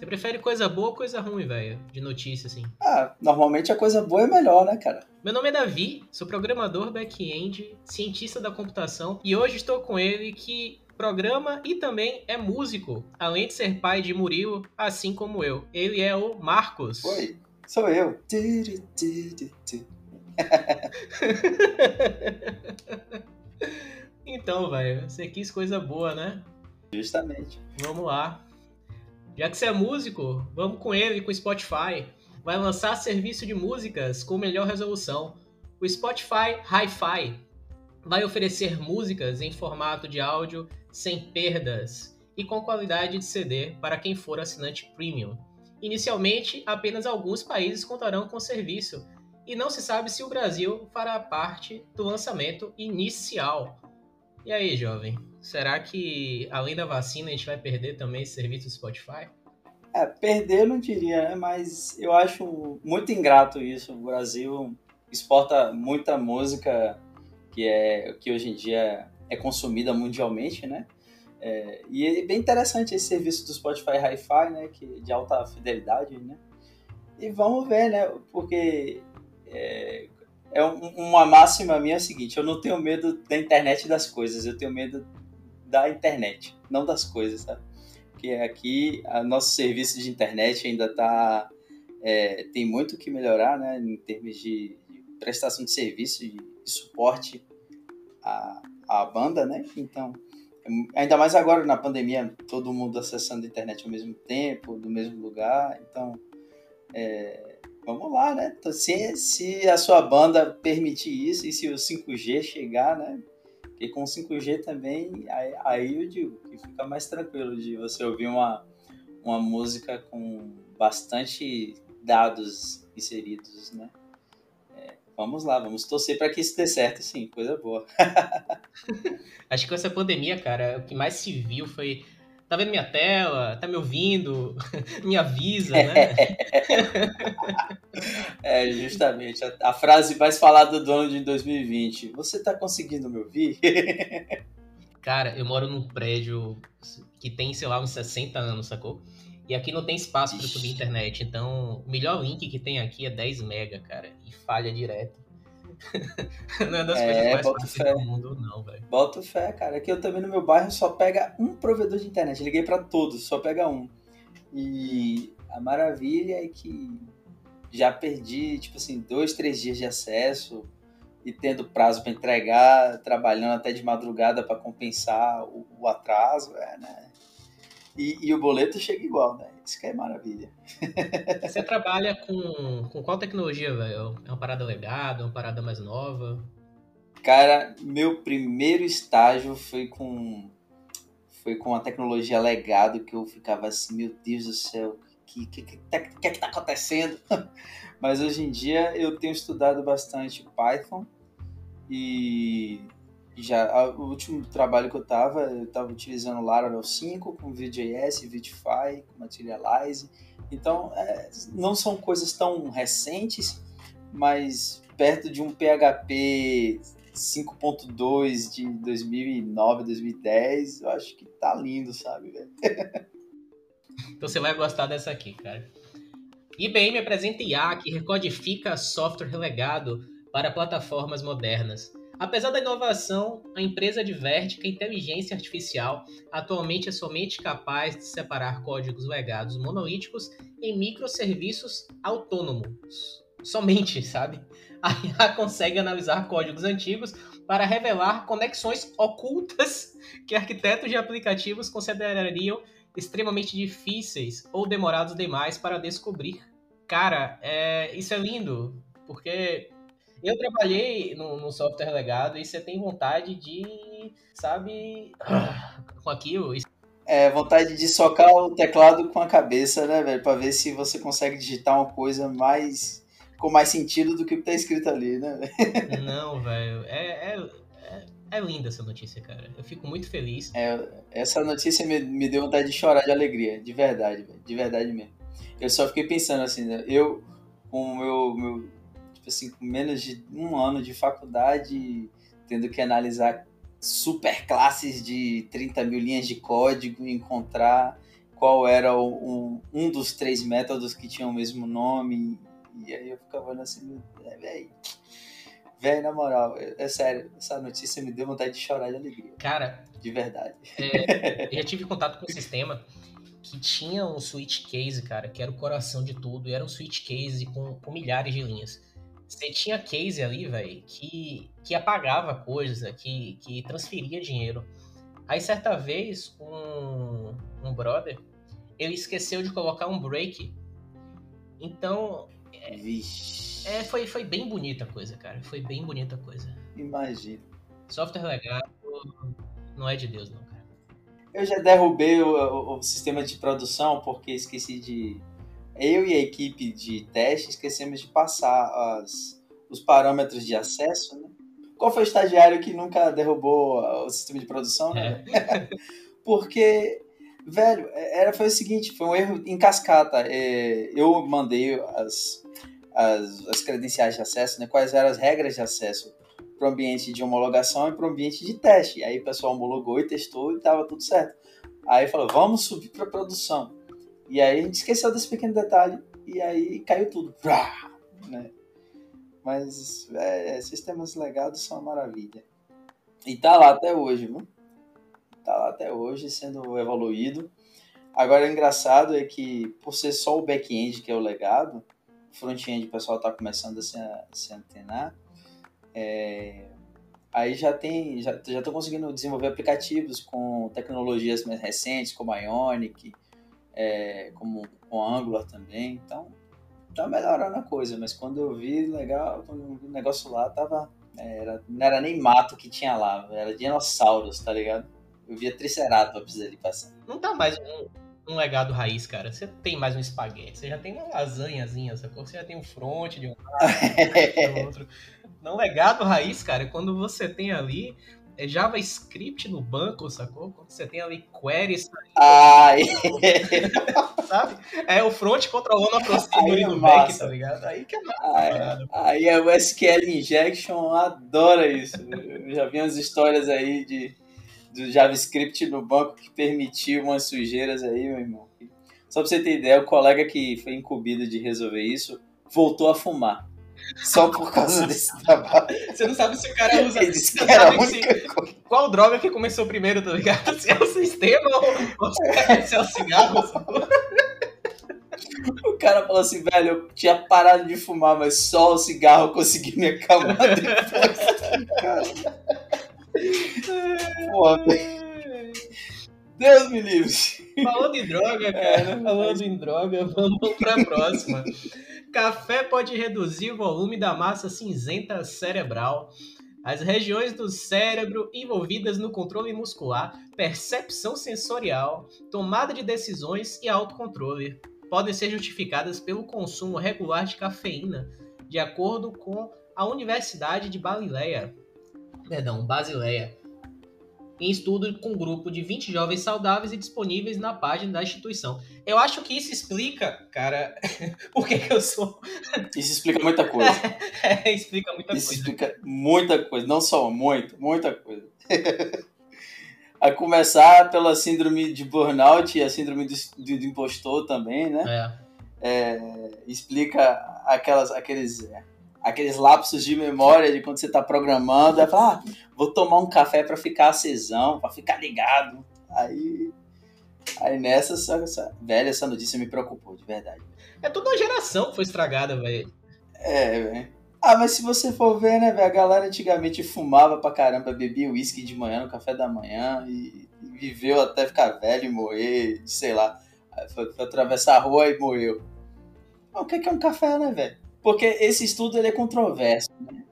Você prefere coisa boa ou coisa ruim, velho? De notícia, assim? Ah, normalmente a coisa boa é melhor, né, cara? Meu nome é Davi, sou programador back-end, cientista da computação e hoje estou com ele que programa e também é músico, além de ser pai de Murilo, assim como eu. Ele é o Marcos. Oi, sou eu. então, velho, você quis coisa boa, né? Justamente. Vamos lá. Já que você é músico, vamos com ele, com o Spotify. Vai lançar serviço de músicas com melhor resolução. O Spotify Hi-Fi vai oferecer músicas em formato de áudio sem perdas e com qualidade de CD para quem for assinante premium. Inicialmente, apenas alguns países contarão com o serviço, e não se sabe se o Brasil fará parte do lançamento inicial. E aí, jovem? Será que além da vacina a gente vai perder também esse serviço do Spotify? É, perder não diria, né? Mas eu acho muito ingrato isso. O Brasil exporta muita música que é que hoje em dia é consumida mundialmente, né? É, e é bem interessante esse serviço do Spotify Hi-Fi, né? Que de alta fidelidade, né? E vamos ver, né? Porque é, é uma máxima minha é a seguinte: eu não tenho medo da internet das coisas, eu tenho medo da internet, não das coisas, sabe? Porque aqui a nosso serviço de internet ainda está é, tem muito que melhorar, né, em termos de, prestação de serviço e suporte à, à banda, né? Então, ainda mais agora na pandemia, todo mundo acessando a internet ao mesmo tempo, do mesmo lugar, então é, vamos lá, né? Se, se a sua banda permitir isso e se o 5G chegar, né? E com 5G também, aí, aí eu digo que fica mais tranquilo de você ouvir uma, uma música com bastante dados inseridos, né? É, vamos lá, vamos torcer para que isso dê certo, sim, coisa boa. Acho que com essa pandemia, cara, o que mais se viu foi tá vendo minha tela, tá me ouvindo, me avisa, né? é, justamente. A, a, frase mais falada do ano de 2020. Você tá conseguindo me ouvir? Cara, eu moro num prédio que tem, sei lá, uns 60 anos, sacou? E aqui não tem espaço para subir internet. Então, o melhor link que tem aqui é 10 mega, cara. E falha direto. não é das é, coisas mais fáceis do mundo, não, velho. Boto fé, cara. Aqui eu também no meu bairro só pega um provedor de internet. liguei para todos, só pega um. E a maravilha é que já perdi, tipo assim, dois, três dias de acesso e tendo prazo para entregar, trabalhando até de madrugada para compensar o, o, atraso, é, né? E, e, o boleto chega igual, né? Isso que é maravilha. Você trabalha com, com qual tecnologia, velho? É uma parada legada, uma parada mais nova? Cara, meu primeiro estágio foi com foi com a tecnologia legado que eu ficava assim, meu Deus do céu, que que que, tá, que, que tá acontecendo? Mas hoje em dia eu tenho estudado bastante Python e já o último trabalho que eu estava, eu estava utilizando Laravel 5 com Vue.js, Vitify, com Materialize. Então, é, não são coisas tão recentes, mas perto de um PHP 5.2 de 2009, 2010, eu acho que tá lindo, sabe, velho? então você vai gostar dessa aqui, cara. IBM apresenta IA que recodifica software relegado para plataformas modernas. Apesar da inovação, a empresa adverte que a inteligência artificial atualmente é somente capaz de separar códigos legados monolíticos em microserviços autônomos. Somente, sabe? A IA consegue analisar códigos antigos para revelar conexões ocultas que arquitetos de aplicativos considerariam extremamente difíceis ou demorados demais para descobrir. Cara, é, isso é lindo, porque eu trabalhei no, no, software legado e você tem vontade de, sabe, com aquilo. É, vontade de socar o teclado com a cabeça, né, velho? Pra ver se você consegue digitar uma coisa mais. com mais sentido do que o que tá escrito ali, né? Não, velho. É, é, é, linda essa notícia, cara. Eu fico muito feliz. É, essa notícia me, me deu vontade de chorar de alegria, de verdade, velho. De verdade mesmo. Eu só fiquei pensando assim, né? Eu, com o meu, meu tipo assim, com menos de um ano de faculdade, tendo que analisar super classes de 30 mil linhas de código, encontrar qual era o, um, um dos três métodos que tinham o mesmo nome. E aí eu ficava olhando assim, é, Velho, na moral, é, sério, essa notícia me deu vontade de chorar de alegria. Cara. De verdade. É, eu já tive contato com um sistema que tinha um switch case, cara, que era o coração de tudo, e era um switch case com, com milhares de linhas. Você tinha case ali, velho, que, que apagava coisas, né, que, que transferia dinheiro. Aí, certa vez, um, um brother, ele esqueceu de colocar um break. Então, é, é, foi, foi bem bonita a coisa, cara. Foi bem bonita a coisa. Imagina. Software legal não é de Deus, não, cara. Eu já derrubei o, o, o sistema de produção porque esqueci de eu e a equipe de teste esquecemos de passar as, os parâmetros de acesso, né? Qual foi o estagiário que nunca derrubou o sistema de produção, né? É. Porque, velho, é, era, foi o seguinte, foi um erro em cascata. É, eu mandei as, as, as credenciais de acesso, né? Quais eram as regras de acesso para o ambiente de homologação e para o ambiente de teste. Aí o pessoal homologou e testou e estava tudo certo. Aí falou, vamos subir para produção. E aí a gente esqueceu desse pequeno detalhe e aí caiu tudo. Né? Mas é, sistemas legados são uma maravilha. E tá lá até hoje, viu? Tá lá até hoje sendo evoluído. Agora, o engraçado é que, por ser só o back-end que é o legado, o front-end o pessoal tá começando a se, a se antenar, é, aí já tem, já, tô conseguindo desenvolver aplicativos com tecnologias mais recentes, como Ionic, é, como com Angular também, então tá melhorando a coisa, mas quando eu vi legal, o negócio lá, tava. É, era, não era nem mato que tinha lá, era dinossauros, tá ligado? Eu via Triceratops ali passando. Não tá mais um, um legado raiz, cara. Você tem mais um espaguete, você já tem uma lasanhazinha, sacou? Você já tem um front de um lado, do outro. Não legado raiz, cara, é quando você tem ali é JavaScript no banco, sacou? Quando você tem ali queries. Ai. Sabe? É o front controlando a procedure do é back, tá ligado? Aí que é massa. Aí, aí é o SQL Injection adora isso. Eu já vi umas histórias aí de do JavaScript no banco que permitiu umas sujeiras aí, meu irmão. Só pra você ter ideia, o colega que foi incumbido de resolver isso voltou a fumar. Só por causa desse trabalho. Você não sabe se o cara usa. Ele disse que era a única se... Qual droga que começou primeiro, tá ligado? Se é o sistema ou, ou se é o cigarro. O cara falou assim, velho, eu tinha parado de fumar, mas só o cigarro consegui me acalmar depois. Porra, Deus me livre. Falando em droga, cara, é, falando em droga, vamos pra próxima. Café pode reduzir o volume da massa cinzenta cerebral. As regiões do cérebro envolvidas no controle muscular, percepção sensorial, tomada de decisões e autocontrole podem ser justificadas pelo consumo regular de cafeína, de acordo com a Universidade de Basileia. Perdão, Basileia em estudo com um grupo de 20 jovens saudáveis e disponíveis na página da instituição. Eu acho que isso explica, cara, por que, eu sou. Isso explica muita coisa. é, explica muita isso coisa. explica muita coisa, não só muito, muita coisa. a começar pela síndrome de burnout e a síndrome do, do, do impostor também, né? É. É, explica aquelas, aqueles aqueles lapsos de memória de quando você está programando, é falar, ah, vou tomar um café para ficar acesão, para ficar ligado. Aí, aí nessa, essa, essa, velho, essa notícia me preocupou, de verdade. É toda uma geração que foi estragada, velho. É, velho. Ah, mas se você for ver, né, velho, a galera antigamente fumava pra caramba, bebia uísque de manhã no café da manhã e, e viveu até ficar velho e morrer, sei lá. Foi, foi atravessar a rua e morreu. o que é um café, né, velho? Porque esse estudo ele é controverso. Né?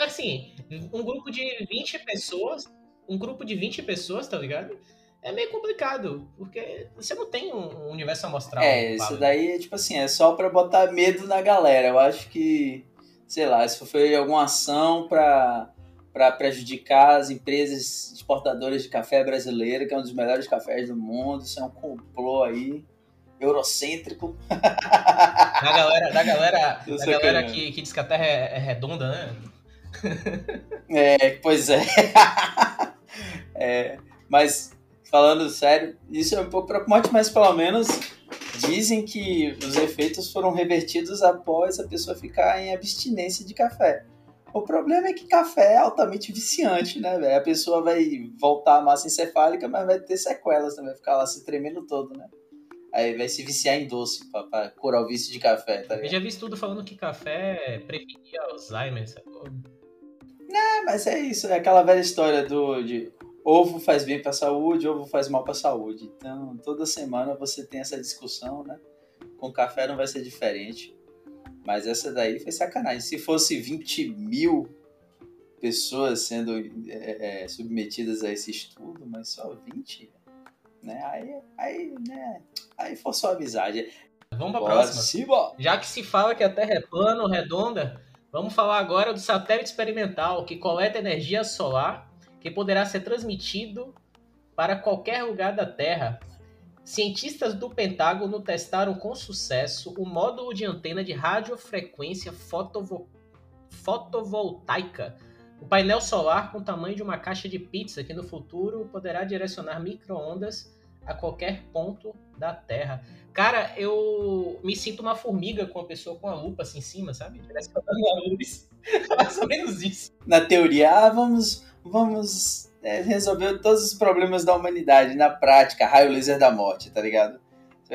Assim, um grupo de 20 pessoas, um grupo de 20 pessoas, tá ligado? É meio complicado, porque você não tem um universo amostral. É, isso daí, tipo assim, é só pra botar medo na galera. Eu acho que, sei lá, se foi alguma ação pra, pra prejudicar as empresas exportadoras de café brasileira, que é um dos melhores cafés do mundo, isso é um complô aí eurocêntrico. Da galera, da galera, da galera que, que diz que a Terra é, é redonda, né? É, pois é. é. Mas falando sério, isso é um pouco preocupante, mas pelo menos dizem que os efeitos foram revertidos após a pessoa ficar em abstinência de café. O problema é que café é altamente viciante, né, velho? A pessoa vai voltar à massa encefálica, mas vai ter sequelas também, vai ficar lá se tremendo todo, né? Aí vai se viciar em doce pra, pra curar o vício de café, tá ligado? Eu já vi estudo falando que café previnia Alzheimer, sacou? É, mas é isso, é aquela velha história do de ovo faz bem pra saúde, ovo faz mal pra saúde. Então, toda semana você tem essa discussão, né? Com café não vai ser diferente. Mas essa daí foi sacanagem. Se fosse 20 mil pessoas sendo é, é, submetidas a esse estudo, mas só 20, né? Aí, aí, né? Aí forçou a amizade. Vamos pra Bora, próxima. Já que se fala que a Terra é plana ou redonda, vamos falar agora do satélite experimental que coleta energia solar que poderá ser transmitido para qualquer lugar da Terra. Cientistas do Pentágono testaram com sucesso o módulo de antena de radiofrequência fotovo- fotovoltaica. O painel solar com o tamanho de uma caixa de pizza que no futuro poderá direcionar micro-ondas a qualquer ponto da Terra. Cara, eu me sinto uma formiga com uma pessoa com a lupa assim em cima, sabe? Direcionando a luz. Mais ou menos isso. Na teoria, ah, vamos, vamos é, resolver todos os problemas da humanidade. Na prática, raio laser da morte, tá ligado?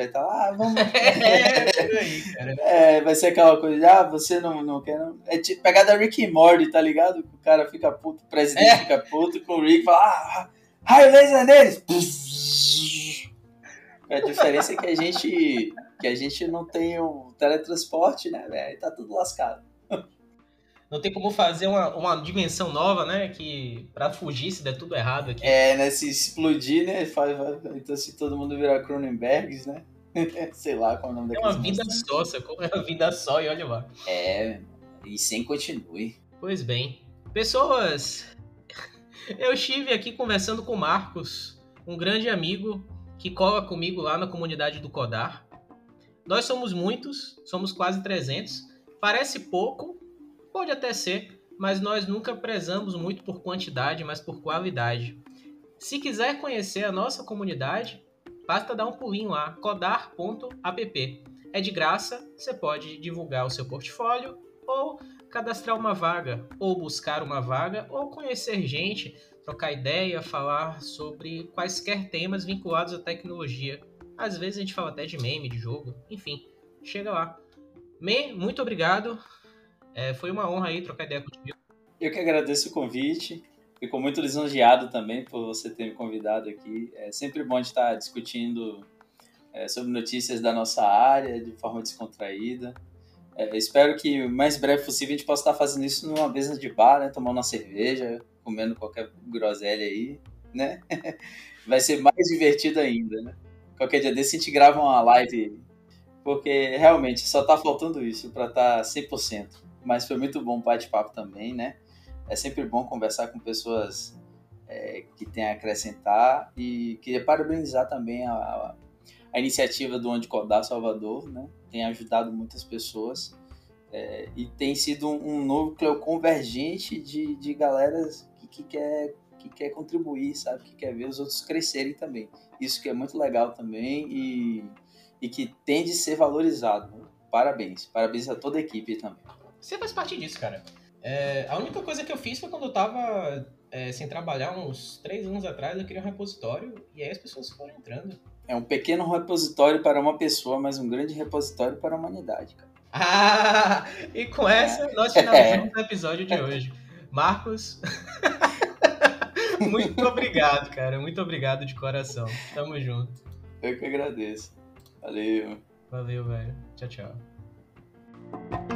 Estar lá, ah, vamos. É, por aí, cara. É, vai ser aquela coisa, de, ah, você não, não quer. Não. É tipo pegada Rick e Morty, tá ligado? O cara fica puto, o presidente É. fica puto com o Rick e fala, ah, raio laser neles! A diferença é que a gente, que a gente não tem o teletransporte, né, velho? Tá tudo lascado. Não tem como fazer uma, uma dimensão nova, né? Que pra fugir se der tudo errado aqui. É, né? Se explodir, né? Faz, então, se todo mundo virar Cronenbergs, né? Sei lá qual é o nome É daqueles uma vida só, sacou? É uma vida só e olha lá. É, e sem continue. Pois bem. Pessoas, eu estive aqui conversando com o Marcos, um grande amigo que cola comigo lá na comunidade do Codar. Nós somos muitos, somos quase 300. Parece pouco, pode até ser, mas nós nunca prezamos muito por quantidade, mas por qualidade. Se quiser conhecer a nossa comunidade, basta dar um pulinho lá, codar.app. É de graça, você pode divulgar o seu portfólio ou cadastrar uma vaga, ou buscar uma vaga, ou conhecer gente, trocar ideia, falar sobre quaisquer temas vinculados à tecnologia. Às vezes a gente fala até de meme, de jogo, enfim, chega lá. Me, muito obrigado. É, foi uma honra aí trocar ideia contigo. Eu que agradeço o convite. Fico muito lisonjeado também por você ter me convidado aqui. É sempre bom estar discutindo é, sobre notícias da nossa área de forma descontraída. É, espero que o mais breve possível a gente possa estar fazendo isso numa mesa de bar, né? Tomando uma cerveja, comendo qualquer groselha aí, né? Vai ser mais divertido ainda, né? Qualquer dia desse a gente grava uma live, porque realmente só tá faltando isso para estar 100%. Mas foi muito bom o bate-papo também, né? É sempre bom conversar com pessoas é, que têm a acrescentar e queria parabenizar também a, a iniciativa do Onde Codar Salvador, né? Tem ajudado muitas pessoas é, e tem sido um, um núcleo convergente de, de galera que, que, quer, que quer contribuir, sabe? Que quer ver os outros crescerem também. Isso que é muito legal também e, e que tem de ser valorizado. Parabéns. Parabéns a toda a equipe também. Você faz parte disso, cara. É, a única coisa que eu fiz foi quando eu tava é, sem trabalhar uns três anos atrás, eu queria um repositório e aí as pessoas foram entrando. É um pequeno repositório para uma pessoa, mas um grande repositório para a humanidade, cara. Ah, e com essa nós finalizamos o episódio de hoje. Marcos, muito obrigado, cara. Muito obrigado de coração. Tamo junto. Eu que agradeço. Valeu. Valeu, velho. Tchau, tchau.